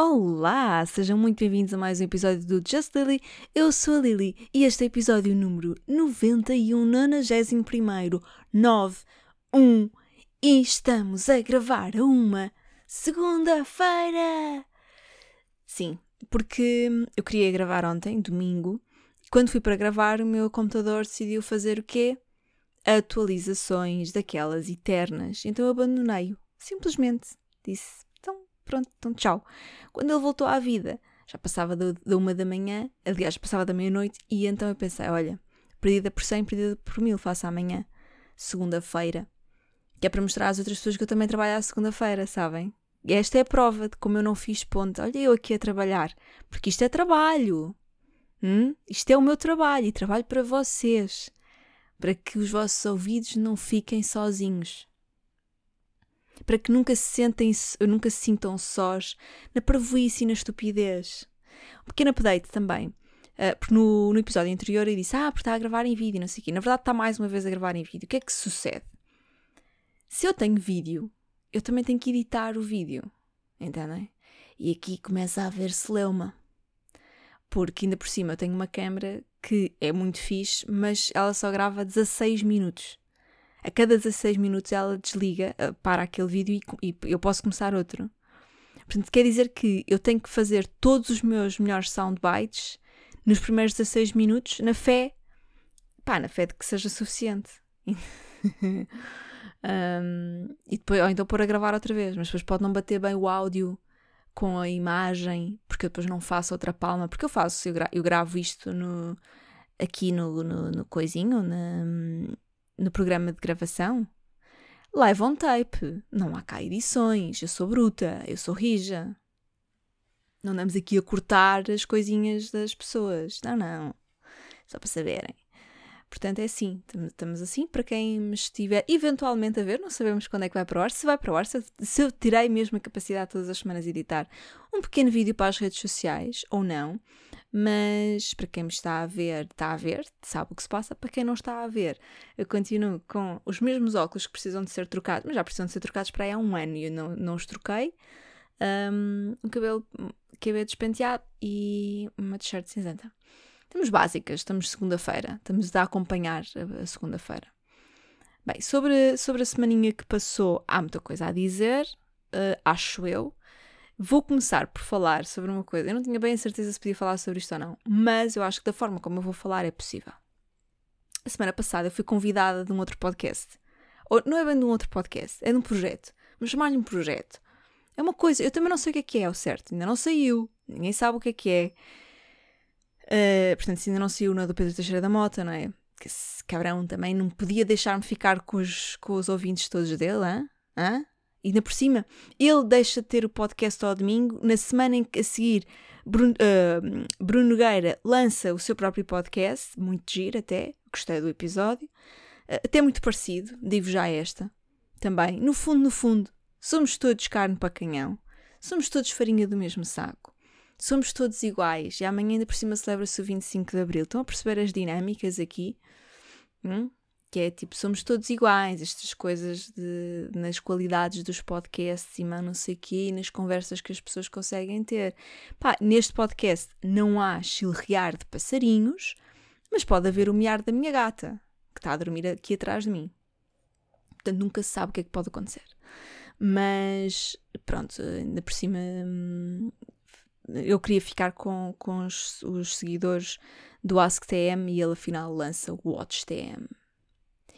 Olá, sejam muito bem-vindos a mais um episódio do Just Lily. Eu sou a Lily e este é o episódio número 91, 91, 9, 1 e estamos a gravar a uma segunda-feira. Sim, porque eu queria gravar ontem, domingo, e quando fui para gravar, o meu computador decidiu fazer o quê? Atualizações daquelas eternas. Então abandonei-o. Simplesmente disse: pronto, então tchau. Quando ele voltou à vida, já passava da uma da manhã, aliás, passava da meia-noite, e então eu pensei: olha, perdida por 100, perdida por mil, faço amanhã, segunda-feira. Que é para mostrar às outras pessoas que eu também trabalho à segunda-feira, sabem? E esta é a prova de como eu não fiz ponto. Olha eu aqui a trabalhar. Porque isto é trabalho. Hum? Isto é o meu trabalho e trabalho para vocês. Para que os vossos ouvidos não fiquem sozinhos. Para que nunca se, sentem, nunca se sintam sós na parvoíce e na estupidez. Um pequeno update também. Uh, porque no, no, episódio anterior eu disse: Ah, porque está a gravar em vídeo, não sei o quê. Na verdade, está mais uma vez a gravar em vídeo. O que é que sucede? Se eu tenho vídeo, eu também tenho que editar o vídeo, entendem? E aqui começa a haver celeuma. Porque ainda por cima eu tenho uma câmera que é muito fixe, mas ela só grava 16 minutos. A cada 16 minutos ela desliga, eh, para aquele vídeo e, e eu posso começar outro. Portanto, quer dizer que eu tenho que fazer todos os meus melhores soundbites nos primeiros 16 minutos, na fé, pá, na fé de que seja suficiente. Um, e depois, ou então pôr a gravar outra vez, mas depois pode não bater bem o áudio com a imagem, porque eu depois não faço outra palma, porque eu faço, eu, gra eu gravo isto no, aqui no, no, no coisinho, no, no programa de gravação. Live on tape, não há cá edições, eu sou bruta, eu sou rija. Não andamos aqui a cortar as coisinhas das pessoas, não, não, só para saberem. Portanto, é assim, estamos assim. Para quem me estiver eventualmente a ver, não sabemos quando é que vai para o ar. Se vai para o ar, se, se eu tirei mesmo a capacidade todas as semanas de editar um pequeno vídeo para as redes sociais ou não. Mas para quem me está a ver, está a ver, sabe o que se passa. Para quem não está a ver, eu continuo com os mesmos óculos que precisam de ser trocados, mas já precisam de ser trocados para aí há um ano e eu não, não os troquei. Um, cabelo, cabelo despenteado e uma t-shirt cinzenta. Temos básicas, estamos segunda-feira, estamos a acompanhar a segunda-feira. Bem, sobre, sobre a semaninha que passou, há muita coisa a dizer, uh, acho eu. Vou começar por falar sobre uma coisa. Eu não tinha bem a certeza se podia falar sobre isto ou não, mas eu acho que da forma como eu vou falar é possível. A semana passada eu fui convidada de um outro podcast. Ou, não é bem de um outro podcast, é de um projeto. Vamos chamar-lhe um projeto. É uma coisa, eu também não sei o que é que é, ao certo. Ainda não saiu. Ninguém sabe o que é que é. Uh, portanto, se ainda não saiu na do Pedro Teixeira da Mota, não é? Que esse cabrão também não podia deixar-me ficar com os, com os ouvintes todos dele, hã? hã? Ainda por cima, ele deixa de ter o podcast ao domingo, na semana em que a seguir Bruno, uh, Bruno Nogueira lança o seu próprio podcast, muito giro até, gostei do episódio, uh, até muito parecido, digo já esta, também. No fundo, no fundo, somos todos carne para canhão, somos todos farinha do mesmo saco somos todos iguais e amanhã ainda por cima celebra-se o 25 de Abril. Estão a perceber as dinâmicas aqui? Hum? Que é tipo, somos todos iguais, estas coisas de, nas qualidades dos podcasts e não sei o quê, nas conversas que as pessoas conseguem ter. Pá, neste podcast não há chilrear de passarinhos, mas pode haver o miar da minha gata, que está a dormir aqui atrás de mim. Portanto, nunca se sabe o que é que pode acontecer. Mas, pronto, ainda por cima, hum, eu queria ficar com, com os, os seguidores do AskTM e ele afinal lança o WatchTM.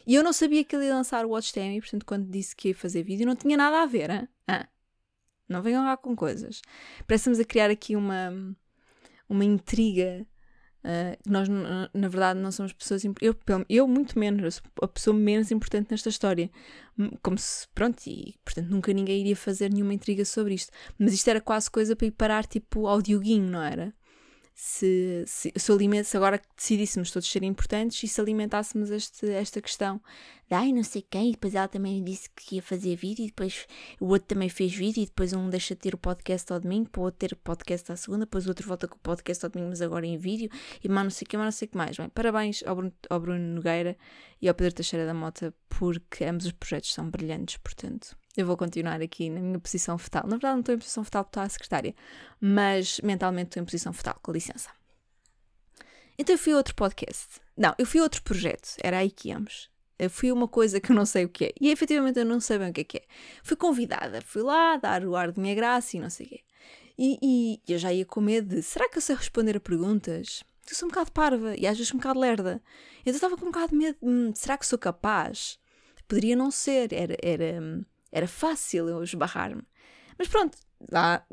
E eu não sabia que ele ia lançar o WatchTM e portanto quando disse que ia fazer vídeo não tinha nada a ver? Ah, não venham lá com coisas. Parece-nos a criar aqui uma, uma intriga Uh, nós, na verdade, não somos pessoas. Eu, eu, muito menos, eu sou a pessoa menos importante nesta história. Como se, pronto, e portanto nunca ninguém iria fazer nenhuma intriga sobre isto. Mas isto era quase coisa para ir parar, tipo, ao Dioguinho, não era? Se, se, se, se agora decidíssemos todos serem importantes e se alimentássemos este, esta questão de ai não sei quem, e depois ela também disse que ia fazer vídeo, e depois o outro também fez vídeo, e depois um deixa de ter o podcast ao domingo, para o outro ter o podcast à segunda, depois o outro volta com o podcast ao domingo, mas agora em vídeo, e mais não sei o que, mais não sei o que mais. Bem, parabéns ao Bruno, ao Bruno Nogueira e ao Pedro Teixeira da Mota, porque ambos os projetos são brilhantes, portanto, Eu vou continuar aqui na minha posição fetal. Na verdade, não estou em posição fetal porque estou à secretária, mas mentalmente estou em posição fetal, com licença. Então eu fui a outro podcast. Não, eu fui a outro projeto. Era aí que íamos. Eu fui uma coisa que eu não sei o que é. E efetivamente eu não sei bem o que é que é. Fui convidada, fui lá dar o ar de minha graça e não sei o quê. E, e eu já ia com medo de: será que eu sei responder a perguntas? Eu sou um bocado parva e às vezes um bocado lerda. Então eu estava com um bocado de medo: hum, será que sou capaz? Poderia não ser, era, era, era fácil eu esbarrar-me. Mas pronto, lá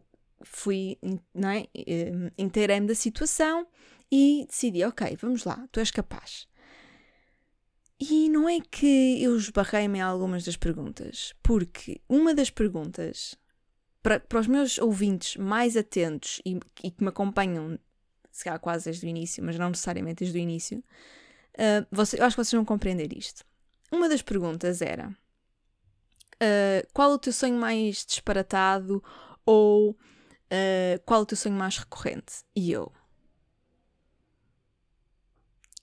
fui, é? Inteirei-me da situação e decidi: ok, vamos lá, tu és capaz. E não é que eu esbarrei-me em algumas das perguntas, porque uma das perguntas para, para os meus ouvintes mais atentos e, e, que me acompanham, se calhar quase desde o início, mas não necessariamente desde o início, uh, você, eu acho que vocês vão compreender isto. Uma das perguntas era: uh, qual o teu sonho mais disparatado ou uh, qual o teu sonho mais recorrente? E eu.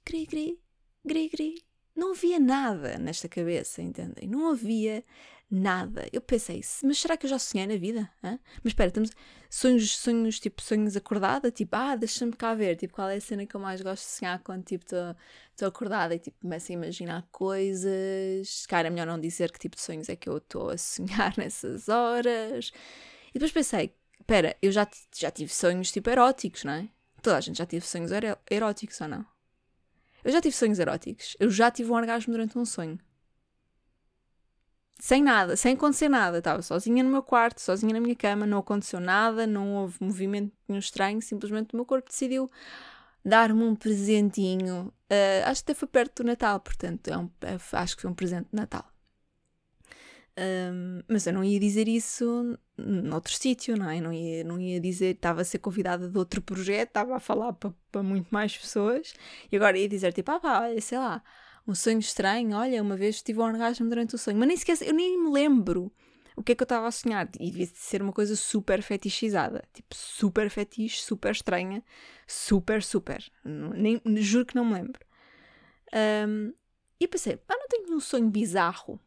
Gri, gri, gri, gri. Não havia nada nesta cabeça, entendem? Não havia nada. Eu pensei, mas será que eu já sonhei na vida? Hã? Mas espera, temos sonhos, sonhos, tipo, sonhos acordada, tipo, ah, deixa-me cá ver, tipo, qual é a cena que eu mais gosto de sonhar quando, tipo, estou acordada e, tipo, começo a imaginar coisas. Cara, é melhor não dizer que tipo de sonhos é que eu estou a sonhar nessas horas. E depois pensei, espera, eu já, já tive sonhos, tipo, eróticos, não é? Toda a gente já teve sonhos eróticos ou não? Eu já tive sonhos eróticos. Eu já tive um orgasmo durante um sonho sem nada, sem acontecer nada. Estava sozinha no meu quarto, sozinha na minha cama, não aconteceu nada, não houve movimento nenhum estranho, simplesmente o meu corpo decidiu dar-me um presentinho. Uh, acho que até foi perto do Natal, portanto, é um, é, acho que foi um presente de Natal. Um, mas eu não ia dizer isso noutro sítio, não é? Não ia, não ia dizer, estava a ser convidada de outro projeto, estava a falar para muito mais pessoas e agora ia dizer tipo, ah pá, sei lá, um sonho estranho. Olha, uma vez tive um orgasmo durante o sonho, mas nem sequer, eu nem me lembro o que é que eu estava a sonhar. E devia ser uma coisa super fetichizada. Tipo, super fetiche, super estranha, super, super. Nem, juro que não me lembro. Um, e pensei, ah, não tenho um sonho bizarro.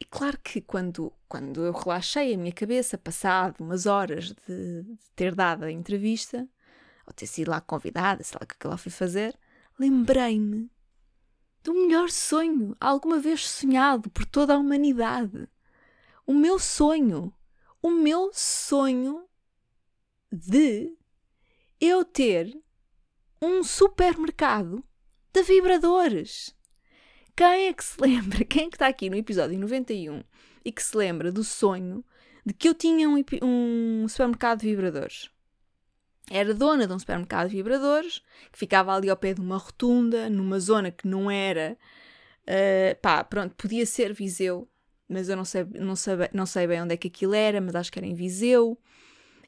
E claro que quando, quando eu relaxei a minha cabeça, passado umas horas de, de ter dado a entrevista, ou ter sido lá convidada, sei lá o que é ela foi fazer, lembrei-me do melhor sonho alguma vez sonhado por toda a humanidade. O meu sonho, o meu sonho de eu ter um supermercado de vibradores. Quem é que se lembra? Quem é que está aqui no episódio 91 e que se lembra do sonho de que eu tinha um, um supermercado de vibradores? Era dona de um supermercado de vibradores que ficava ali ao pé de uma rotunda, numa zona que não era. Uh, pá, pronto, podia ser Viseu, mas eu não sei, não, sei, não sei bem onde é que aquilo era, mas acho que era em Viseu.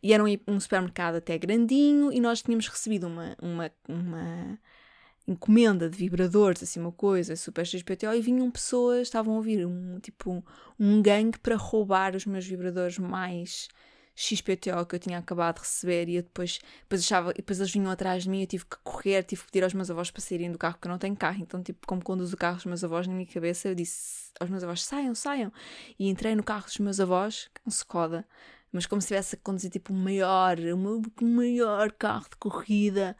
E era um, um supermercado até grandinho e nós tínhamos recebido uma, uma, uma encomenda de vibradores, assim, uma coisa super XPTO, e vinham pessoas, estavam a ouvir um tipo um gangue para roubar os meus vibradores mais XPTO que eu tinha acabado de receber e eu depois, depois achava, e depois eles vinham atrás de mim eu tive que correr, tive que pedir aos meus avós para saírem do carro, porque eu não tenho carro, então tipo, como conduzo o carro dos meus avós na minha cabeça, eu disse aos meus avós, saiam, saiam, e entrei no carro dos meus avós, um Skoda, mas como se estivesse a conduzir tipo o maior, o maior carro de corrida,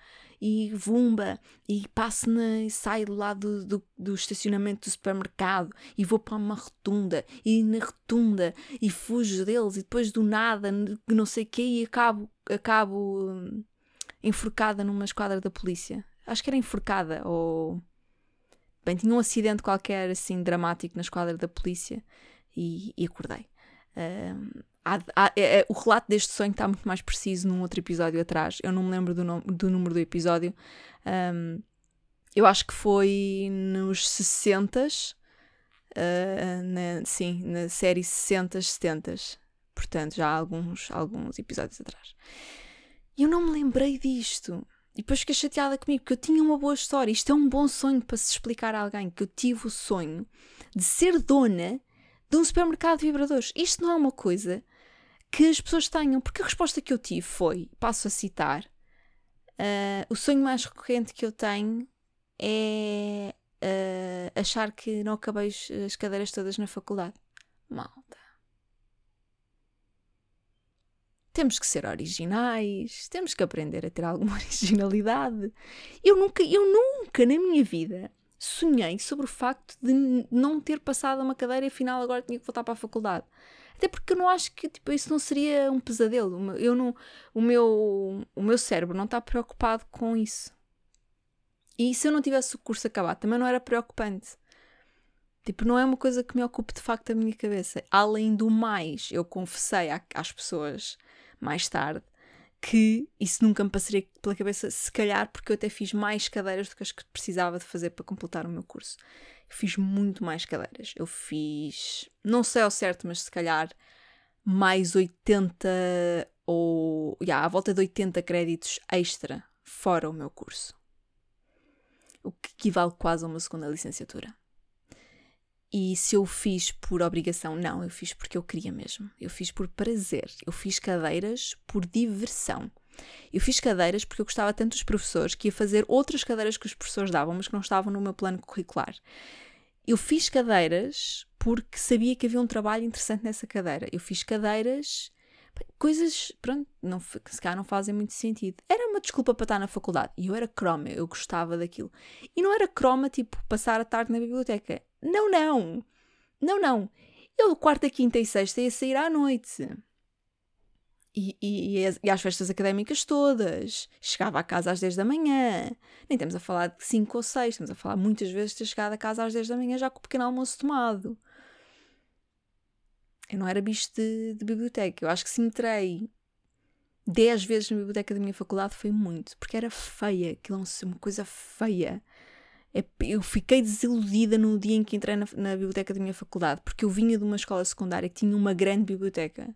e vumba, e passo na, e saio do, do, do, estacionamento do supermercado e vou para uma rotunda, e na rotunda, e fujo deles, e depois do nada, não sei o quê, e acabo, acabo hum, enforcada numa esquadra da polícia. Acho que era enforcada, ou. Bem, tinha um acidente qualquer assim dramático na esquadra da polícia e, e acordei. Um, Há, há, é, é, o relato deste sonho está muito mais preciso num outro episódio atrás. Eu não me lembro do, do número do episódio. Um, eu acho que foi nos 60 uh, na, sim, na série 60 70 Portanto, já há alguns, alguns episódios atrás. E eu não me lembrei disto. E depois fiquei chateada comigo, porque eu tinha uma boa história. Isto é um bom sonho para se explicar a alguém que eu tive o sonho de ser dona de um supermercado de vibradores. Isto não é uma coisa que as pessoas tenham. Porque a resposta que eu tive foi, passo a citar, uh, o sonho mais recorrente que eu tenho é uh, achar que não acabei as cadeiras todas na faculdade. malta. Temos que ser originais, temos que aprender a ter alguma originalidade. Eu nunca, eu nunca na minha vida sonhei sobre o facto de não ter passado uma cadeira e afinal agora tinha que voltar para a faculdade. Até porque eu não acho que tipo, isso não seria um pesadelo. Eu não, o, meu, o meu cérebro não está preocupado com isso. E se eu não tivesse o curso acabado, também não era preocupante. Tipo, não é uma coisa que me ocupe de facto a minha cabeça. Além do mais, eu confessei às pessoas mais tarde que isso nunca me passaria pela cabeça, se calhar porque eu até fiz mais cadeiras do que as que precisava de fazer para completar o meu curso. Fiz muito mais cadeiras. Eu fiz, não sei ao certo, mas se calhar mais 80 ou, yeah, à volta de 80 créditos extra fora o meu curso. O que equivale quase a uma segunda licenciatura. E se eu fiz por obrigação, não, eu fiz porque eu queria mesmo. Eu fiz por prazer. Eu fiz cadeiras por diversão. Eu fiz cadeiras porque eu gostava tanto dos professores que ia fazer outras cadeiras que os professores davam, mas que não estavam no meu plano curricular. Eu fiz cadeiras porque sabia que havia um trabalho interessante nessa cadeira. Eu fiz cadeiras, coisas, pronto, não, se calhar não fazem muito sentido. Era uma desculpa para estar na faculdade. E eu era croma, eu gostava daquilo. E não era croma tipo passar a tarde na biblioteca. Não, não. Não, não. Eu, quarta, quinta e sexta, ia sair à noite. E, e, e, às festas académicas todas. Chegava a casa às 10 da manhã. Nem estamos a falar de 5 ou 6, estamos a falar muitas vezes de ter chegado a casa às 10 da manhã já com o pequeno almoço tomado. Eu não era bicho de, de biblioteca. Eu acho que se entrei 10 vezes na biblioteca da minha faculdade foi muito, porque era feia, aquilo é uma coisa feia. É, eu fiquei desiludida no dia em que entrei na, na, biblioteca da minha faculdade, porque eu vinha de uma escola secundária que tinha uma grande biblioteca.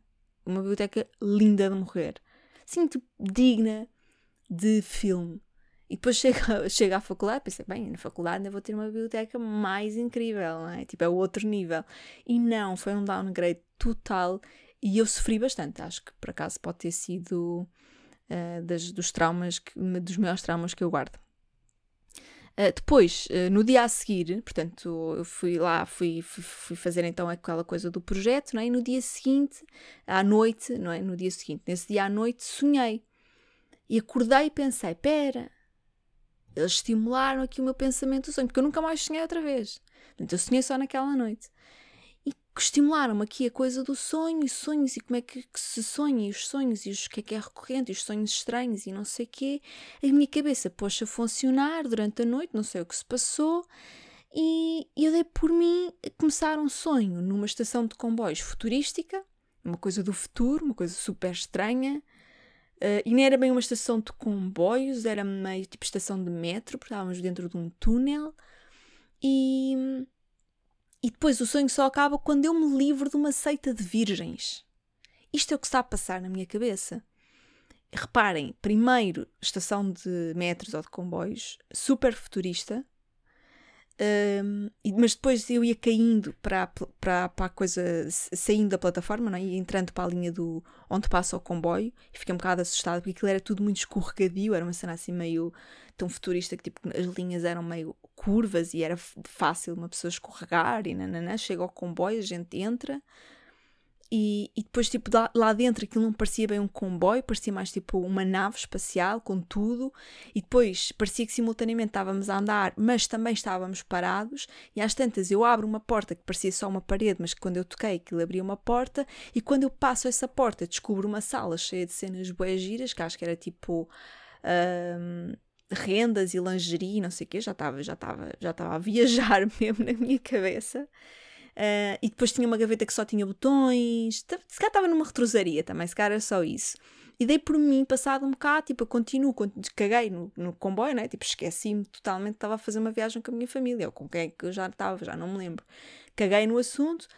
Uma biblioteca linda de morrer. Assim, tipo, digna de filme. E depois chego, chego à faculdade pensei, bem, na faculdade ainda vou ter uma biblioteca mais incrível, não é? Tipo, é outro nível. E não, foi um downgrade total e eu sofri bastante. Acho que por acaso pode ter sido uh, das, dos traumas, que, dos maiores traumas que eu guardo. Uh, depois, uh, no dia a seguir, portanto, eu fui lá, fui, fui, fui, fazer então aquela coisa do projeto, não é? E no dia seguinte, à noite, não é? No dia seguinte, nesse dia à noite, sonhei. E acordei e pensei: pera, eles estimularam aqui o meu pensamento do sonho, porque eu nunca mais sonhei outra vez. Portanto, eu sonhei só naquela noite que estimularam-me aqui a coisa do sonho e sonhos e como é que, que, se sonha e os sonhos e os que é que é recorrente e os sonhos estranhos e não sei o quê. A minha cabeça pôs a funcionar durante a noite, não sei o que se passou. E eu dei por mim começar um sonho numa estação de comboios futurística, uma coisa do futuro, uma coisa super estranha. Uh, e nem era bem uma estação de comboios, era meio tipo estação de metro, porque estávamos dentro de um túnel. E e depois o sonho só acaba quando eu me livro de uma seita de virgens. Isto é o que está a passar na minha cabeça. Reparem, primeiro, estação de metros ou de comboios, super futurista, mas depois eu ia caindo para, para, para a coisa, saindo da plataforma, não é? ia entrando para a linha do onde passa o comboio e fiquei um bocado assustada porque aquilo era tudo muito escorregadio, era uma cena assim meio tão futurista que tipo, as linhas eram meio curvas e era fácil uma pessoa escorregar e nananã, chega ao comboio, a gente entra e, e depois tipo lá, lá dentro aquilo não parecia bem um comboio, parecia mais tipo uma nave espacial com tudo. E depois parecia que simultaneamente estávamos a andar mas também estávamos parados. E às tantas eu abro uma porta que parecia só uma parede mas que quando eu toquei aquilo abria uma porta. E quando eu passo essa porta descubro uma sala cheia de cenas boas que acho que era tipo... Um, rendas e lingerie, não sei o quê, já estava já estava já estava a viajar mesmo na minha cabeça. Uh, e depois tinha uma gaveta que só tinha botões. Se calhar estava numa retrosaria também, se calhar era só isso. E dei por mim, passado um bocado, tipo, eu continuo, caguei no, no comboio, né? Tipo, esqueci-me totalmente, estava a fazer uma viagem com a minha família, ou com quem é que eu já estava, já não me lembro. Caguei no assunto,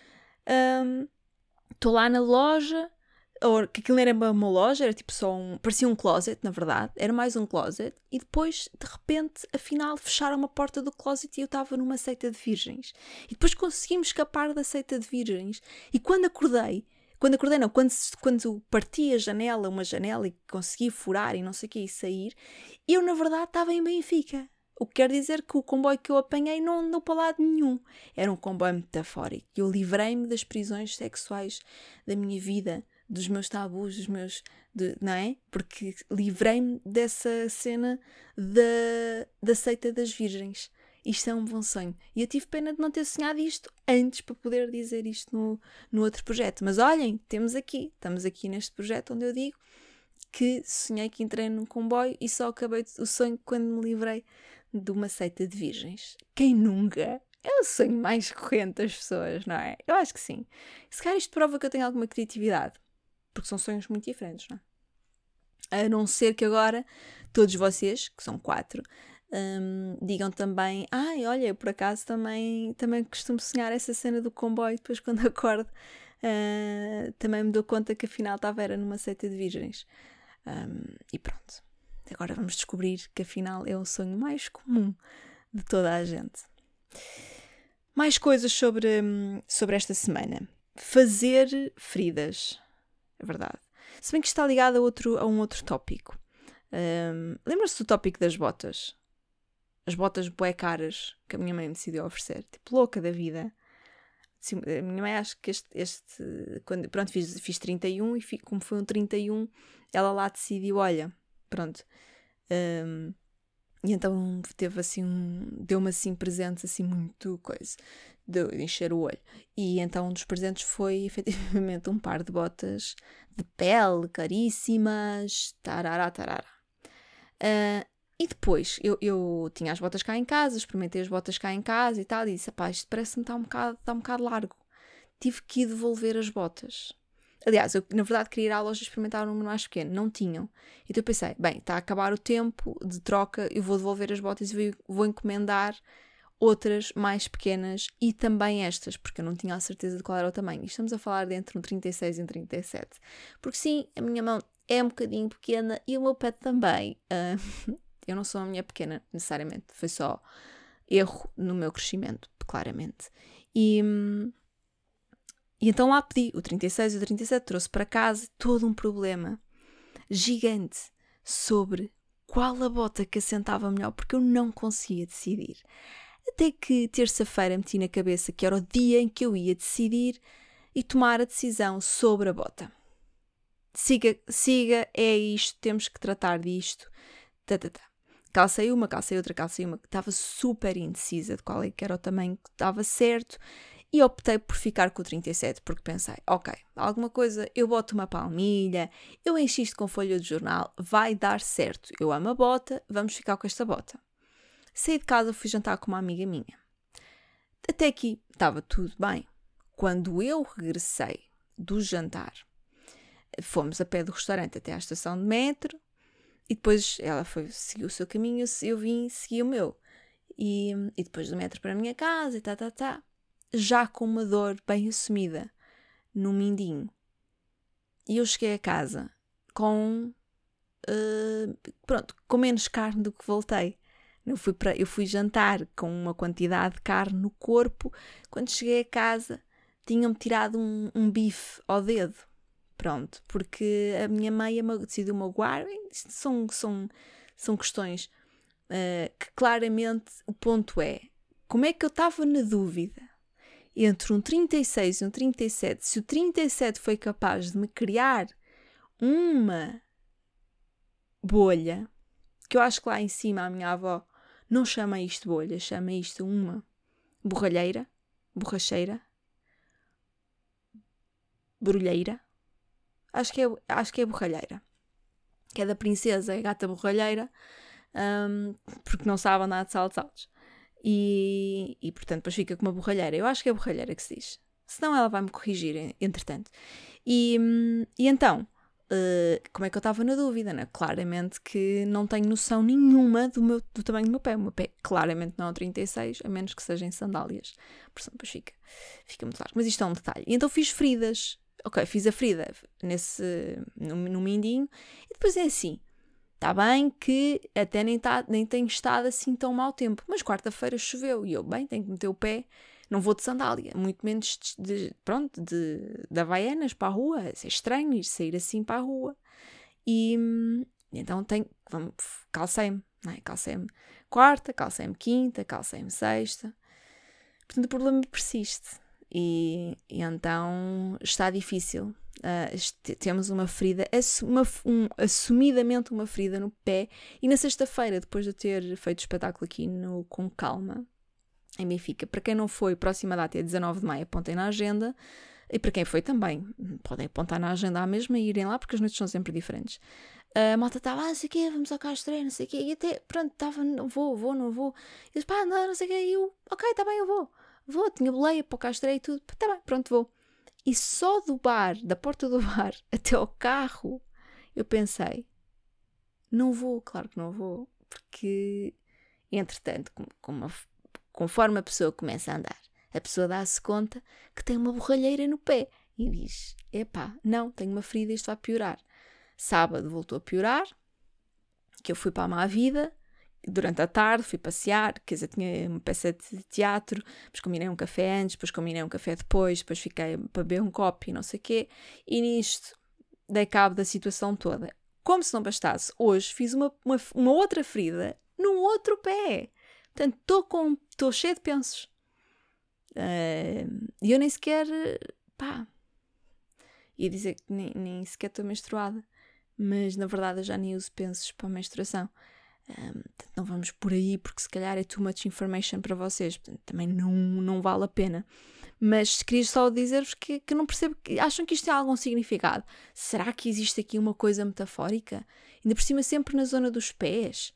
estou um, lá na loja, que aquilo era uma, loja, era tipo só um. parecia um closet, na verdade, era mais um closet, e depois, de repente, afinal, fecharam uma porta do closet e eu estava numa seita de virgens. E depois conseguimos escapar da seita de virgens. E quando acordei, quando acordei, não, quando, quando parti a janela, uma janela e consegui furar e não sei o que e sair, eu na verdade estava em Benfica. O que quer dizer que o comboio que eu apanhei não andou para lado nenhum. Era um comboio metafórico. Eu livrei-me das prisões sexuais da minha vida, dos meus tabus, dos meus. De, não é? Porque livrei-me dessa cena da, da seita das virgens. Isto é um bom sonho. E eu tive pena de não ter sonhado isto antes para poder dizer isto no, no outro projeto. Mas olhem, temos aqui, estamos aqui neste projeto onde eu digo que sonhei que entrei num comboio e só acabei o sonho quando me livrei de uma seita de virgens. Quem nunca? É o sonho mais corrente das pessoas, não é? Eu acho que sim. Se calhar isto prova que eu tenho alguma criatividade. Porque são sonhos muito diferentes, não é? A não ser que agora todos vocês, que são quatro, um, digam também: Ai, olha, eu por acaso também, também costumo sonhar essa cena do comboio. Depois, quando acordo, uh, também me dou conta que afinal estava era numa seita de virgens. Um, e pronto. Agora vamos descobrir que afinal é o sonho mais comum de toda a gente. Mais coisas sobre, hum, sobre esta semana. Fazer feridas. É verdade. Se bem que está ligado a, outro, a um outro tópico. Um, Lembra-se do tópico das botas? As botas bué caras que a minha mãe me decidiu oferecer. Tipo, louca da vida. A minha mãe acho que este, este quando, pronto, fiz, fiz 31 e como foi um 31, ela lá decidiu, olha, pronto. Um, e então teve assim um, deu-me assim presentes assim muito coisa, de, encher o olho. E então um dos presentes foi efetivamente um par de botas de pele caríssimas, tarará, tarará. Uh, e depois, eu, eu tinha as botas cá em casa, experimentei as botas cá em casa e tal, e disse, pá, isto parece-me estar um, bocado, está um bocado largo. Tive que devolver as botas. Aliás, eu na verdade queria ir à loja experimentar um número mais pequeno, não tinham. Então eu pensei, bem, está a acabar o tempo de troca, eu vou devolver as botas e vou, vou encomendar outras mais pequenas e também estas, porque eu não tinha a certeza de qual era o tamanho. Estamos a falar de entre um 36 e um 37. Porque sim, a minha mão é um bocadinho pequena e o meu pé também. Uh, Eu não sou a minha pequena, necessariamente. Foi só erro no meu crescimento, claramente. E, e então lá pedi o 36 e o 37, trouxe para casa todo um problema gigante sobre qual a bota que assentava melhor, porque eu não conseguia decidir. Até que terça-feira meti na cabeça que era o dia em que eu ia decidir e tomar a decisão sobre a bota. Siga, siga, é isto, temos que tratar disto. Tá, tá, tá calcei uma, calcei outra, calcei uma, estava super indecisa de qual é que era o tamanho que estava certo e optei por ficar com o 37 porque pensei, ok, alguma coisa, eu boto uma palmilha, eu enchi isto com folha de jornal, vai dar certo. Eu amo a bota, vamos ficar com esta bota. Saí de casa, fui jantar com uma amiga minha. Até aqui estava tudo bem. Quando eu regressei do jantar, fomos a pé do restaurante até à estação de metro, e depois ela foi, seguiu o seu caminho, eu vim segui o meu. E, e depois do metro para a minha casa e tá, tá, tá. Já com uma dor bem assumida no mindinho. E eu cheguei a casa com. Uh, pronto, com menos carne do que voltei. Eu fui, para, eu fui jantar com uma quantidade de carne no corpo. Quando cheguei a casa, tinham-me tirado um, um bife ao dedo. Pronto, porque a minha meia decidiu magoar. São, são, são questões uh, que claramente o ponto é como é que eu estava na dúvida entre um 36 e um 37, se o 37 foi capaz de me criar uma bolha, que eu acho que lá em cima a minha avó não chama isto bolha, chama isto uma borralheira, borracheira, brulheira, Acho que é, acho que é borralheira. Que é da princesa, é gata borralheira, um, porque não sabe andar de saltos altos. E, e portanto depois fica com uma borralheira. Eu acho que é borralheira que se diz. Senão ela vai-me corrigir, entretanto. E, e então, uh, como é que eu estava na dúvida, né? Claramente que não tenho noção nenhuma do, meu, do tamanho do meu pé. O meu pé claramente não é 36, a menos que seja em sandálias. Portanto, depois fica, fica muito largo. Mas isto é um detalhe. E então fiz feridas ok, fiz a ferida nesse, no, no mindinho, e depois é assim, está bem que até nem, tá, nem tem estado assim tão mau tempo, mas quarta-feira choveu, e eu, bem, tenho que meter o pé, não vou de sandália, muito menos de, de pronto, de, de Havaianas para a rua, é estranho ir sair assim para a rua, e então tenho, calcei-me, Não é? Calcei-me quarta, calcei-me quinta, calcei-me sexta. Portanto, o problema persiste. E, e então está difícil. Uh, temos uma ferida, uma, um, assumidamente uma ferida no pé. E na sexta-feira, depois de ter feito o espetáculo aqui no Com Calma, em Benfica, para quem não foi, próxima data é 19 de maio, apontem na agenda. E para quem foi também, podem apontar na agenda à mesma e irem lá, porque as noites são sempre diferentes. A malta estava, ah, não sei o quê, vamos ao Castro, não sei o quê. E até, pronto, estava, não vou, vou, não vou. E disse, pá, não, não sei o quê. E eu, ok, está bem, eu vou. Vou, tinha boleia para o Castro e tudo. Está bem, pronto, vou. E só do bar, da porta do bar até ao carro, eu pensei, não vou, claro que não vou. Porque, entretanto, como, conforme a pessoa começa a andar, a pessoa dá-se conta que tem uma borralheira no pé e diz: Epá, não, tenho uma ferida, isto vai piorar. Sábado voltou a piorar, que eu fui para a má vida. Durante a tarde fui passear, quer dizer, tinha uma peça de teatro, depois combinei um café antes, depois combinei um café depois, depois fiquei para beber um copo e não sei o quê. E nisto dei cabo da situação toda. Como se não bastasse, hoje fiz uma, uma, uma outra ferida num outro pé. Portanto, estou com estou cheia de pensos. Uh, e eu nem sequer, pá, ia dizer que nem, nem sequer estou menstruada mas na verdade eu já nem uso pensos para a menstruação. Um, não vamos por aí porque se calhar é too much information para vocês, portanto, também não, não vale a pena. Mas queria só dizer-vos que, que não percebo, que acham que isto tem algum significado. Será que existe aqui uma coisa metafórica? Ainda por cima, sempre na zona dos pés.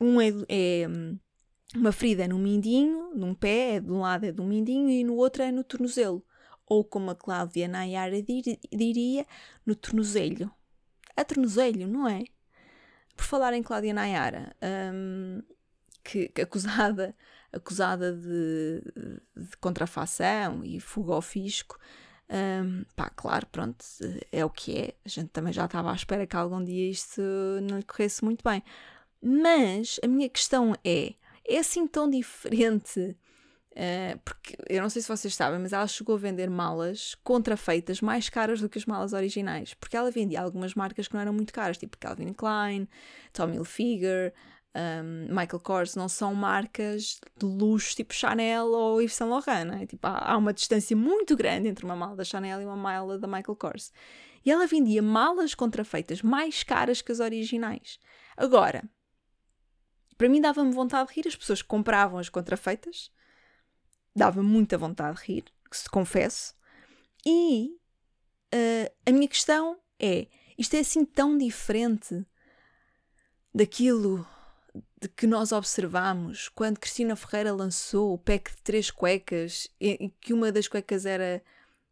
Um é, é hum, uma ferida no mindinho, num pé, é de um lado é do mindinho e no outro é no tornozelo. Ou como a Cláudia Nayara diria, no tornozelho a tornozelho, não é? Por falar em Cláudia Nayara, um, que, que, acusada, acusada de, de, contrafação e fuga ao fisco, um, pá, claro, pronto, é o que é. A gente também já estava à espera que algum dia isto não lhe corresse muito bem. Mas a minha questão é: é assim tão diferente Uh, porque eu não sei se vocês sabem, mas ela chegou a vender malas contrafeitas mais caras do que as malas originais. Porque ela vendia algumas marcas que não eram muito caras, tipo Calvin Klein, Tommy Hilfiger, um, Michael Kors. Não são marcas de luxo tipo Chanel ou Yves Saint Laurent. Né? Tipo, há, há, uma distância muito grande entre uma mala da Chanel e uma mala da Michael Kors. E ela vendia malas contrafeitas mais caras que as originais. Agora, para mim dava-me vontade de rir. As pessoas que compravam as contrafeitas dava muita vontade de rir, que se confesso. E uh, a minha questão é: isto é assim tão diferente daquilo de que nós observamos quando Cristina Ferreira lançou o pack de três cuecas e que uma das cuecas era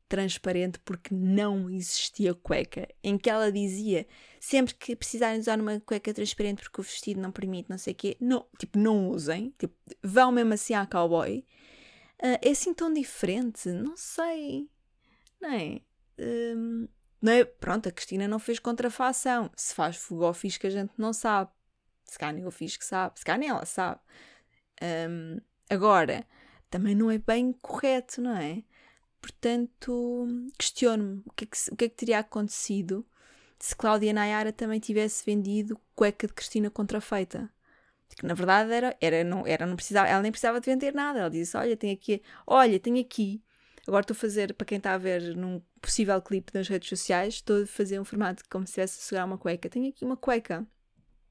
transparente porque não existia cueca, em que ela dizia sempre que precisarem usar uma cueca transparente porque o vestido não permite, não sei o quê, não, tipo, não usem, tipo, vão mesmo assim à cowboy. Uh, é assim tão diferente? Não sei. Não é? Um, não é? Pronto, a Cristina não fez contrafação. Se faz fogo ao fisco, a gente não sabe. Se cá nem o fisco sabe. Se cá nem ela sabe. Um, agora, também não é bem correto, não é? Portanto, questiono-me o que, é que, o que é que teria acontecido se Cláudia Nayara também tivesse vendido cueca de Cristina contrafeita que na verdade era, era, não, era, não precisava, ela nem precisava de vender nada. Ela disse: Olha, tenho aqui, olha, tenho aqui. Agora estou a fazer, para quem está a ver num possível clipe nas redes sociais, estou a fazer um formato como se estivesse a segurar uma cueca. Tenho aqui uma cueca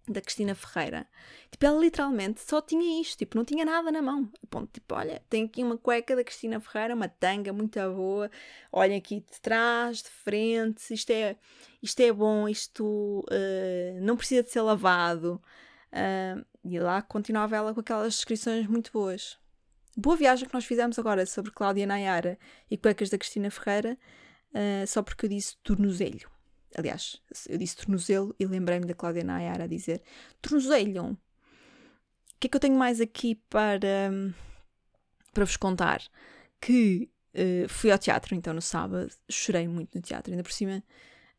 da Cristina Ferreira. Tipo, ela literalmente só tinha isto, tipo, não tinha nada na mão. Ponto, tipo, olha, tenho aqui uma cueca da Cristina Ferreira, uma tanga muito boa. Olhem aqui de trás, de frente, isto é, isto é bom, isto uh, não precisa de ser lavado. Uh, e lá continuava ela com aquelas descrições muito boas. Boa viagem que nós fizemos agora sobre Cláudia Nayara e cuecas da Cristina Ferreira, uh, só porque eu disse tornozelho. Aliás, eu disse tornozelo e lembrei-me da Cláudia Nayara a dizer tornozelho. O que é que eu tenho mais aqui para, para vos contar? Que uh, fui ao teatro então no sábado, chorei muito no teatro, ainda por cima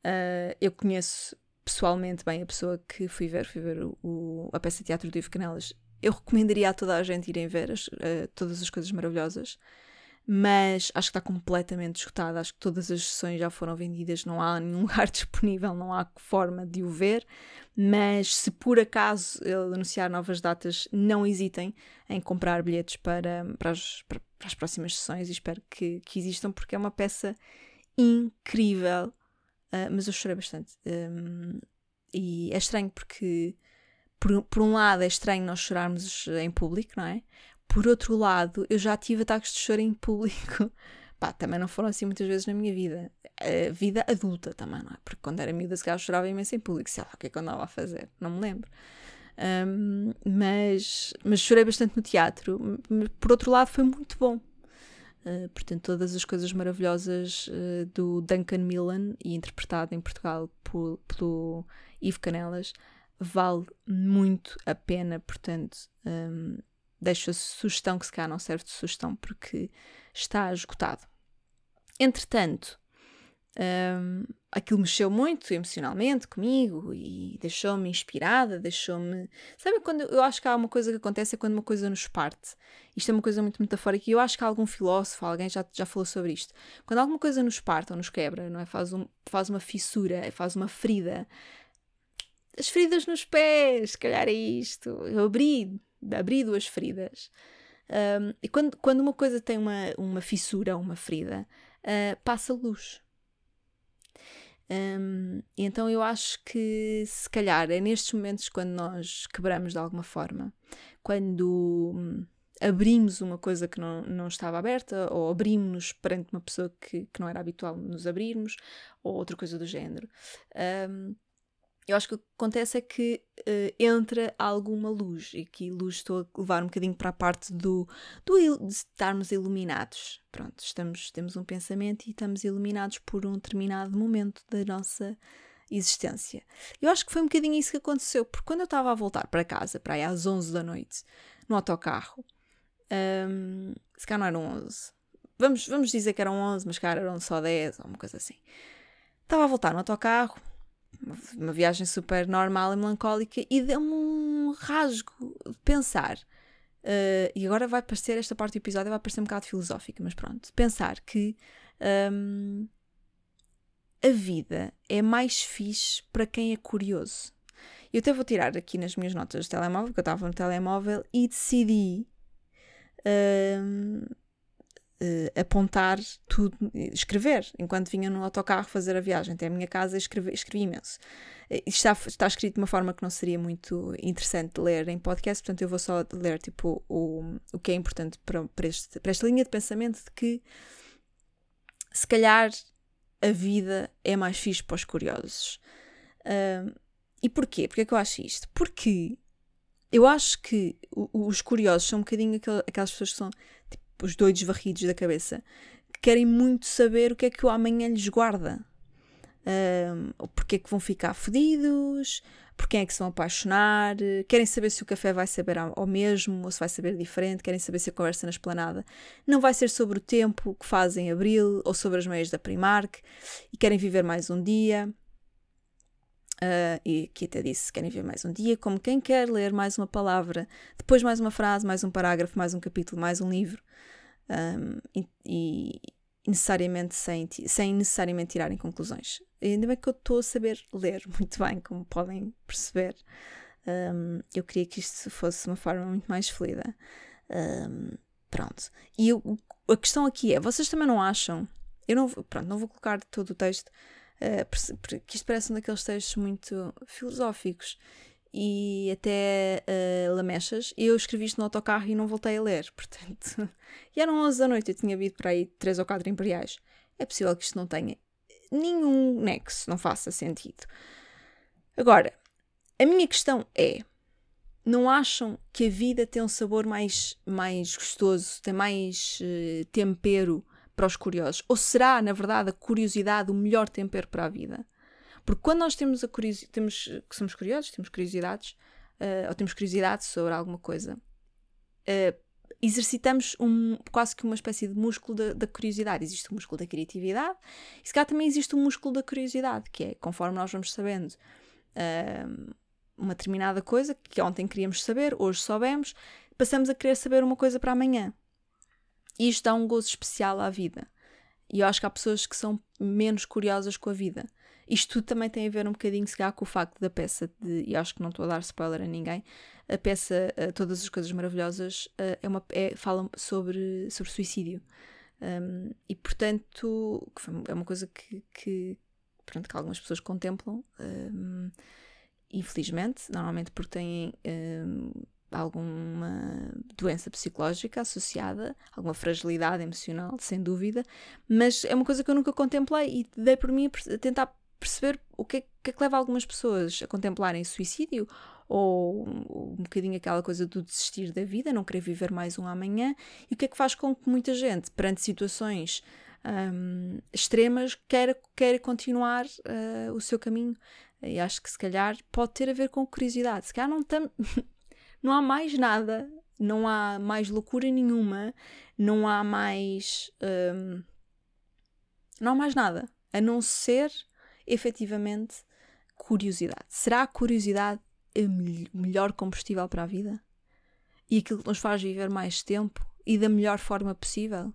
uh, eu conheço pessoalmente bem a pessoa que fui ver, fui ver o, o, a peça de teatro do Ivo Canelas. Eu recomendaria a toda a gente irem ver as, uh, todas as coisas maravilhosas mas acho que está completamente esgotada. Acho que todas as sessões já foram vendidas, não há nenhum lugar disponível, não há forma de o ver. Mas se por acaso ele anunciar novas datas, não hesitem em comprar bilhetes para, para, as, para, para as próximas sessões e espero que, que existam, porque é uma peça incrível. Uh, mas eu chorei bastante. Um, e é estranho porque, por, por um lado, é estranho nós chorarmos em público, não é? Por outro lado, eu já tive ataques de choro em público. Pá, também não foram assim muitas vezes na minha vida. Vida adulta também, não é? Porque quando era miúda, se calhar chorava imenso em público. Sei lá o que é que eu andava a fazer, não me lembro. Um, mas, mas chorei bastante no teatro. Por outro lado, foi muito bom. Uh, portanto, todas as coisas maravilhosas uh, do Duncan Millan e interpretado em Portugal por, pelo Ivo Canelas vale muito a pena. Portanto, um, deixo a sugestão que se calhar não serve de sugestão porque está esgotado. Entretanto, um, aquilo mexeu muito emocionalmente comigo e deixou-me inspirada, deixou-me. Sabe quando eu acho que há uma coisa que acontece é quando uma coisa nos parte. Isto é uma coisa muito metafórica e eu acho que algum filósofo, alguém já, já falou sobre isto. Quando alguma coisa nos parte ou nos quebra, não é? Faz, um, faz uma fissura, faz uma ferida. As feridas nos pés, se calhar é isto. Eu abri abrir duas feridas. Um, e quando, quando uma coisa tem uma, uma fissura, uma ferida, uh, passa luz. Um, então eu acho que se calhar é nestes momentos quando nós quebramos de alguma forma, quando hum, abrimos uma coisa que não, não estava aberta, ou abrimos-nos perante uma pessoa que, que não era habitual nos abrirmos, ou outra coisa do género. Um, eu acho que o que acontece é que uh, entra alguma luz, e aqui luz estou a levar um bocadinho para a parte do, do de estarmos iluminados. Pronto, estamos, temos um pensamento e estamos iluminados por um determinado momento da nossa existência. Eu acho que foi um bocadinho isso que aconteceu, porque quando eu estava a voltar para casa, para aí às 11 da noite, no autocarro, um, se calhar não eram 11, vamos, vamos dizer que eram 11, mas cara eram só 10 ou uma coisa assim. Estava a voltar no autocarro uma viagem super normal e melancólica e deu-me um rasgo de pensar. Uh, e agora vai parecer, esta parte do episódio vai parecer um bocado filosófica, mas pronto. Pensar que um, a vida é mais fixe para quem é curioso. Eu até vou tirar aqui nas minhas notas do telemóvel, porque eu estava no telemóvel e decidi um, uh, apontar tudo, escrever, enquanto vinha no autocarro fazer a viagem até a minha casa, escrevi, escrevi imenso. Uh, está, está escrito de uma forma que não seria muito interessante de ler em podcast, portanto eu vou só ler tipo, o, o que é importante para, para, este, para esta linha de pensamento de que se calhar a vida é mais fixe para os curiosos. Uh, e porquê? Porquê é que eu acho isto? Porque eu acho que os curiosos são um bocadinho aquelas pessoas que são tipo, os doidos varridos da cabeça, que querem muito saber o que é que o amanhã lhes guarda. Um, porque é que vão ficar fedidos, por quem é que se vão apaixonar, querem saber se o café vai saber ao mesmo ou se vai saber diferente, querem saber se a conversa na esplanada não vai ser sobre o tempo que fazem em abril ou sobre as meias da Primark e querem viver mais um dia. Uh, e aqui até disse: querem ver mais um dia, como quem quer ler mais uma palavra, depois mais uma frase, mais um parágrafo, mais um capítulo, mais um livro, um, e, e, necessariamente sem, sem necessariamente tirarem conclusões. E ainda bem que eu estou a saber ler muito bem, como podem perceber. Um, eu queria que isto fosse uma forma muito mais fluida. Um, pronto. E eu, a questão aqui é: vocês também não acham? Eu não, pronto, não vou colocar todo o texto uh, porque isto parece um daqueles textos muito filosóficos e até uh, lamechas. Eu escrevi isto no autocarro e não voltei a ler, portanto. e eram 11 da noite, eu tinha visto para aí 3 ou 4 imperiais. É possível que isto não tenha nenhum nexo, não faça sentido. Agora, a minha questão é: não acham que a vida tem um sabor mais, mais gostoso, tem mais uh, tempero para os curiosos? Ou será, na verdade, a curiosidade o melhor tempero para a vida? Porque quando nós temos a curiosidade, temos, que somos curiosos, temos curiosidades, uh, ou temos curiosidade sobre alguma coisa, uh, exercitamos um, quase que uma espécie de músculo da, da, curiosidade. Existe o músculo da criatividade, e se calhar também existe o músculo da curiosidade, que é conforme nós vamos sabendo uh, uma determinada coisa que ontem queríamos saber, hoje soubemos, passamos a querer saber uma coisa para amanhã. Isto dá um gozo especial à vida. E eu acho que há pessoas que são menos curiosas com a vida. Isto tudo também tem a ver um bocadinho, se calhar, com o facto da peça, de, e acho que não estou a dar spoiler a ninguém, a peça uh, Todas as Coisas Maravilhosas uh, é uma, é, fala sobre, sobre suicídio. Um, e, portanto, é uma coisa que, que, pronto, que algumas pessoas contemplam, um, infelizmente, normalmente porque têm um, alguma doença psicológica associada, alguma fragilidade emocional, sem dúvida, mas é uma coisa que eu nunca contemplei e dei por mim a tentar perceber o que é, que, é que leva algumas pessoas a contemplarem suicídio ou um bocadinho aquela coisa do desistir da vida, não querer viver mais um amanhã, e o que é que faz com que muita gente, perante situações um, extremas, queira, queira continuar uh, o seu caminho. E acho que se calhar pode ter a ver com curiosidade. Se calhar não, tam... não há mais nada, não há mais loucura nenhuma, não há mais. Um... não há mais nada a não ser efetivamente curiosidade. Será a curiosidade o melhor combustível para a vida? E aquilo que nos faz viver mais tempo e da melhor forma possível?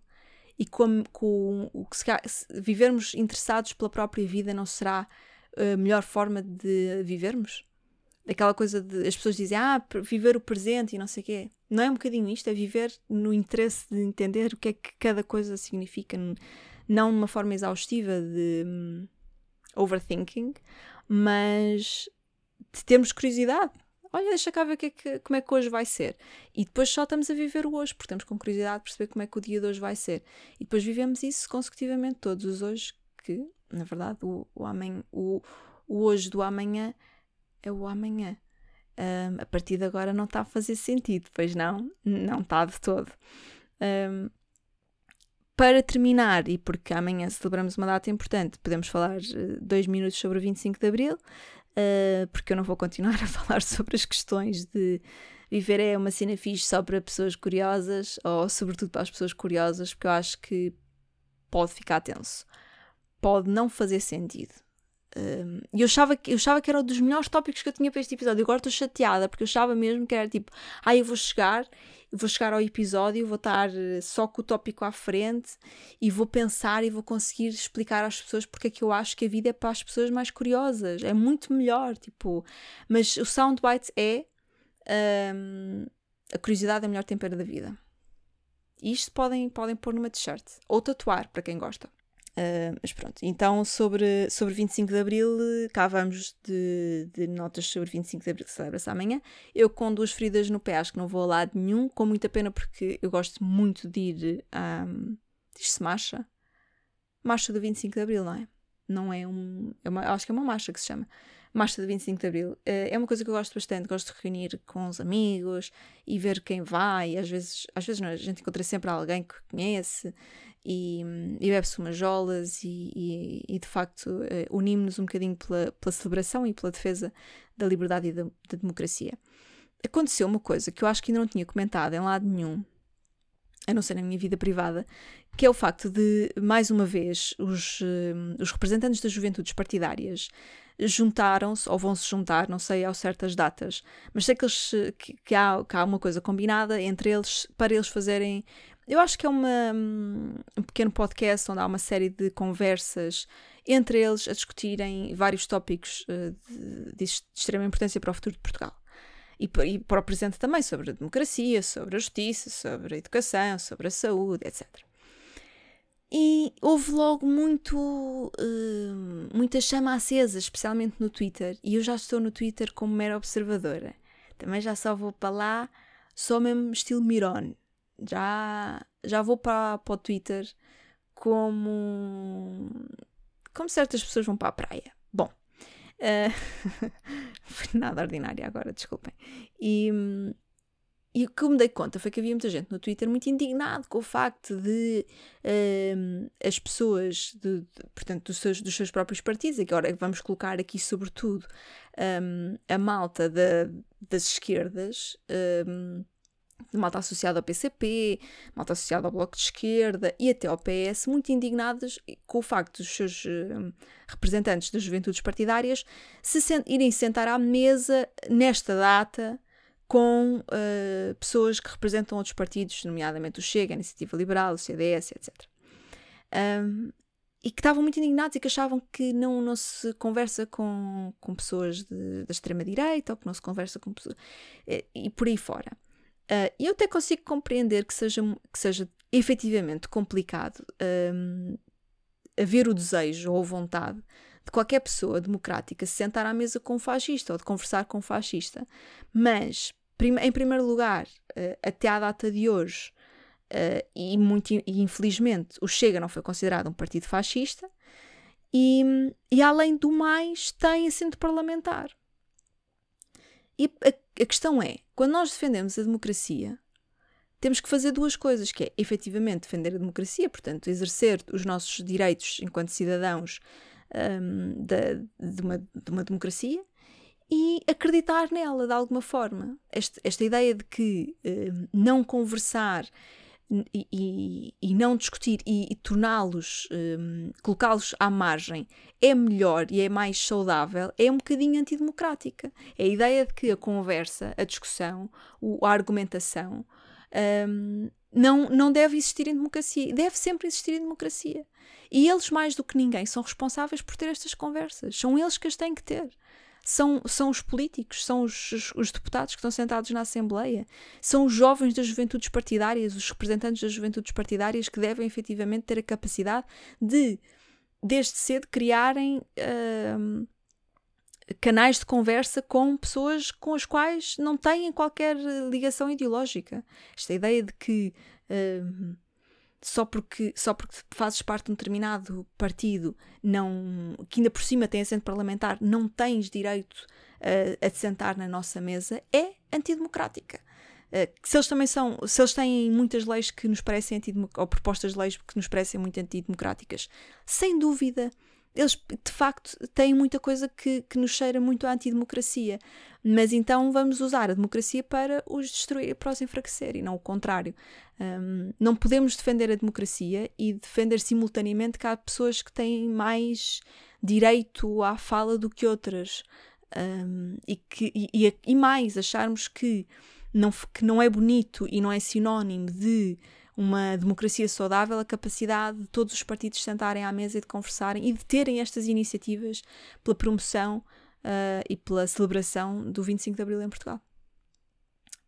E com, com o que se, se vivermos interessados pela própria vida não será a melhor forma de vivermos? Aquela coisa de as pessoas dizem, ah, viver o presente e não sei o quê. Não é um bocadinho isto, é viver no interesse de entender o que é que cada coisa significa, não de uma forma exaustiva de um, overthinking, mas de termos curiosidade. Olha, deixa cá ver que é que, como é que hoje vai ser. E depois só estamos a viver o hoje, porque temos com curiosidade de perceber como é que o dia de hoje vai ser. E depois vivemos isso consecutivamente todos os hoje, que, na verdade, o, o, amanhã, o, o hoje do amanhã é o amanhã. Um, a partir de agora não está a fazer sentido, pois não? Não está de todo. Um, para terminar, e porque amanhã celebramos uma data importante, podemos falar uh, dois minutos sobre o 25 de Abril uh, porque eu não vou continuar a falar sobre as questões de viver é uma cena fixe só para pessoas curiosas, ou sobretudo para as pessoas curiosas, porque eu acho que pode ficar tenso, pode não fazer sentido. E eu, achava que, eu achava que era um dos melhores tópicos que eu tinha para este episódio. Agora estou chateada porque eu achava mesmo que era tipo, ah, eu vou chegar, vou chegar ao episódio, vou estar eh, só com o tópico à frente e vou pensar e vou conseguir explicar às pessoas porque é que eu acho que a vida é para as pessoas mais curiosas. É muito melhor, tipo. Mas o soundbite é um, a curiosidade é o melhor tempero da vida. Isto podem, podem pôr numa t-shirt ou tatuar para quem gosta. Uh, mas pronto, então sobre, sobre 25 de Abril, cá vamos de, de notas sobre 25 de Abril que celebra-se amanhã. Eu com duas feridas no pé, acho que não vou a lado nenhum, com muita pena porque eu gosto muito de ir a. Um, Diz-se marcha? Marcha do 25 de Abril, não é? Não é um. É uma, acho que é uma marcha que se chama. Marcha do 25 de Abril. Uh, é uma coisa que eu gosto bastante, gosto de reunir com os amigos e ver quem vai. Às vezes, às vezes não, a gente encontra sempre alguém que conhece e, e bebe-se umas jolas e, e, e de facto uh, unimos-nos um bocadinho pela, pela celebração e pela defesa da liberdade e da, da, democracia. Aconteceu uma coisa que eu acho que ainda não tinha comentado em lado nenhum, a não ser na minha vida privada, que é o facto de, mais uma vez, os, uh, os representantes das juventudes partidárias juntaram-se, ou vão se juntar, não sei ao certas datas, mas sei que, eles, que, que, há, que há uma coisa combinada entre eles para eles fazerem eu acho que é uma, um pequeno podcast onde há uma série de conversas entre eles a discutirem vários tópicos uh, de, de, extrema importância para o futuro de Portugal. E, e, para o presente também, sobre a democracia, sobre a justiça, sobre a educação, sobre a saúde, etc. E houve logo muito, uh, muita chama acesa, especialmente no Twitter. E eu já estou no Twitter como mera observadora. Também já só vou para lá, só mesmo estilo Miron já, já vou para, para o Twitter como, como certas pessoas vão para a praia. Bom, uh, foi nada ordinário agora, desculpem. E, e o que eu me dei conta foi que havia muita gente no Twitter muito indignado com o facto de uh, as pessoas, de, de, portanto, dos seus, dos seus próprios partidos, agora vamos colocar aqui sobretudo um, a malta da, das esquerdas, um, malta associada ao PCP, malta associada ao Bloco de Esquerda e até ao PS, muito indignados com o facto dos seus uh, representantes das juventudes partidárias se sent irem sentar à mesa nesta data com uh, pessoas que representam outros partidos, nomeadamente o Chega, a Iniciativa Liberal, o CDS, etc. Um, e que estavam muito indignados e que achavam que não, não se conversa com, com pessoas da extrema-direita ou que não se conversa com pessoas. E, e por aí fora. Uh, eu até consigo compreender que seja, que seja efetivamente complicado um, haver o desejo ou vontade de qualquer pessoa democrática se sentar à mesa com um fascista ou de conversar com um fascista. Mas, em primeiro lugar, uh, até à data de hoje, uh, e, muito, e infelizmente o Chega não foi considerado um partido fascista, e, e além do mais, tem assento parlamentar. E a, a questão é: quando nós defendemos a democracia, temos que fazer duas coisas, que é efetivamente defender a democracia, portanto, exercer os nossos direitos enquanto cidadãos um, de, uma, de, uma, democracia e acreditar nela de alguma forma. Este, esta ideia de que um, não conversar e, e, não discutir e, e torná-los, um, colocá-los à margem é melhor e é mais saudável, é um bocadinho antidemocrática. É a ideia de que a conversa, a discussão, a argumentação um, não, não deve existir em democracia. Deve sempre existir em democracia. E eles, mais do que ninguém, são responsáveis por ter estas conversas. São eles que as têm que ter. São, são os políticos, são os, os, os deputados que estão sentados na Assembleia, são os jovens das juventudes partidárias, os representantes das juventudes partidárias que devem efetivamente ter a capacidade de, desde cedo, criarem uh, canais de conversa com pessoas com as quais não têm qualquer ligação ideológica. Esta ideia de que uh, só porque, só porque fazes parte de um determinado partido, não, que ainda por cima tem assento parlamentar, não tens direito uh, a te sentar na nossa mesa, é antidemocrática. Uh, se eles também são, se eles têm muitas leis que nos parecem ou propostas de leis que nos parecem muito antidemocráticas, sem dúvida eles de facto têm muita coisa que, que nos cheira muito à antidemocracia. Mas então vamos usar a democracia para os destruir, para os enfraquecer e não o contrário. Um, não podemos defender a democracia e defender simultaneamente que há pessoas que têm mais direito à fala do que outras. Um, e, que, e, e mais, acharmos que não, que não é bonito e não é sinónimo de uma democracia saudável, a capacidade de todos os partidos sentarem à mesa e de conversarem e de terem estas iniciativas pela promoção uh, e pela celebração do 25 de Abril em Portugal.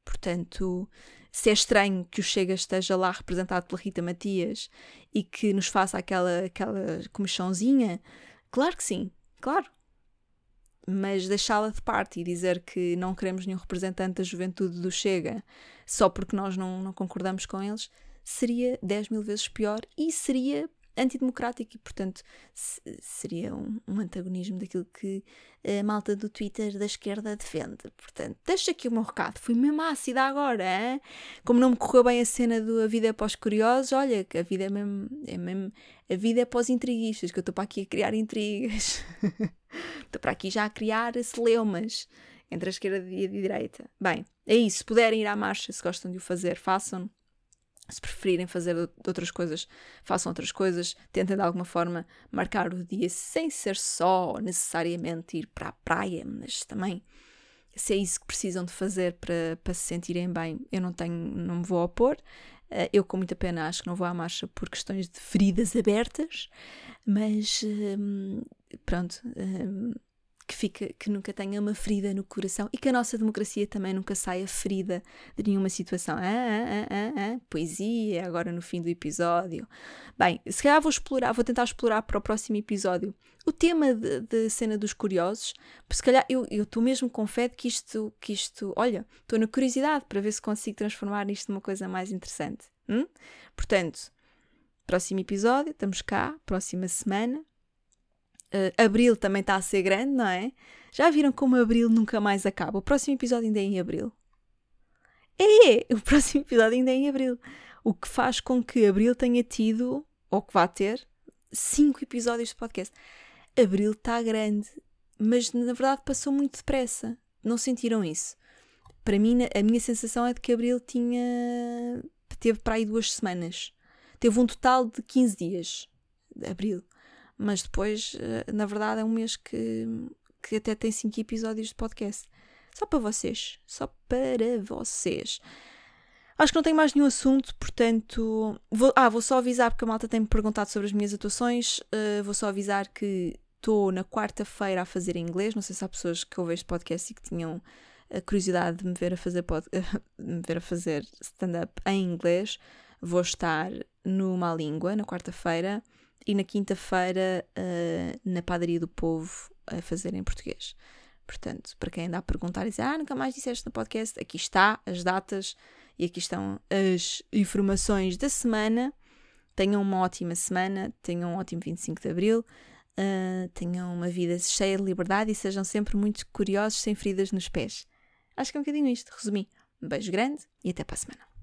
Portanto, se é estranho que o Chega esteja lá representado pela Rita Matias e que nos faça aquela, aquela comissãozinha, claro que sim, claro. Mas deixá-la de parte e dizer que não queremos nenhum representante da juventude do Chega só porque nós não, não concordamos com eles, seria 10 mil vezes pior e seria antidemocrático e, portanto, seria um, um, antagonismo daquilo que a malta do Twitter da esquerda defende. Portanto, deixa aqui o meu recado. Fui mesmo ácida agora, hein? como não me correu bem a cena do A Vida é para os Curiosos, olha, que a vida é mesmo, é mesmo a vida é para os intriguistas, que eu estou para aqui a criar intrigas. estou para aqui já a criar celeumas entre a esquerda e a direita. Bem, é isso. Se puderem ir à marcha, se gostam de o fazer, façam. Se preferirem fazer outras coisas, façam outras coisas. Tentem de alguma forma marcar o dia sem ser só necessariamente ir para a praia, mas também se é isso que precisam de fazer para, para se sentirem bem, eu não tenho, não me vou opor. Uh, eu, com muita pena, acho que não vou à marcha por questões de feridas abertas, mas um, pronto, um, que, fica, que nunca tenha uma ferida no coração e que a nossa democracia também nunca saia ferida de nenhuma situação. Ah, ah, ah, ah, poesia, agora no fim do episódio. Bem, se calhar vou explorar, vou tentar explorar para o próximo episódio o tema da cena dos curiosos, se calhar eu estou mesmo com fé de que isto, que isto, olha, estou na curiosidade para ver se consigo transformar isto numa coisa mais interessante. Hum? Portanto, próximo episódio, estamos cá, próxima semana. Uh, abril também está a ser grande, não é? Já viram como abril nunca mais acaba? O próximo episódio ainda é em abril. É, é, o próximo episódio ainda é em abril. O que faz com que abril tenha tido, ou que vá ter, cinco episódios de podcast. Abril está grande, mas na verdade passou muito depressa. Não sentiram isso? Para mim, a minha sensação é de que abril tinha. teve para aí duas semanas. Teve um total de 15 dias. Abril mas depois, eh, na verdade, é um mês que, que até tem 5 episódios de podcast. Só para vocês. Só para vocês. Acho que não tenho mais nenhum assunto, portanto. Vou, ah, vou só avisar, porque a malta tem-me perguntado sobre as minhas atuações. Uh, vou só avisar que estou na quarta-feira a fazer em inglês. Não sei se há pessoas que ouvem este podcast e que tinham a curiosidade de me ver a fazer, pod... me ver a fazer stand-up em inglês. Vou estar no Má Língua na quarta-feira e na quinta-feira uh, na Padaria do Povo a fazer em português. Portanto, para quem anda a perguntar e dizer, ah, nunca mais disseste no podcast, aqui está as datas e aqui estão as informações da semana. Tenham uma ótima semana, tenham um ótimo 25 de Abril, uh, tenham uma vida cheia de liberdade e sejam sempre muito curiosos, sem feridas nos pés. Acho que é um bocadinho isto, resumi. Um beijo grande e até para a semana.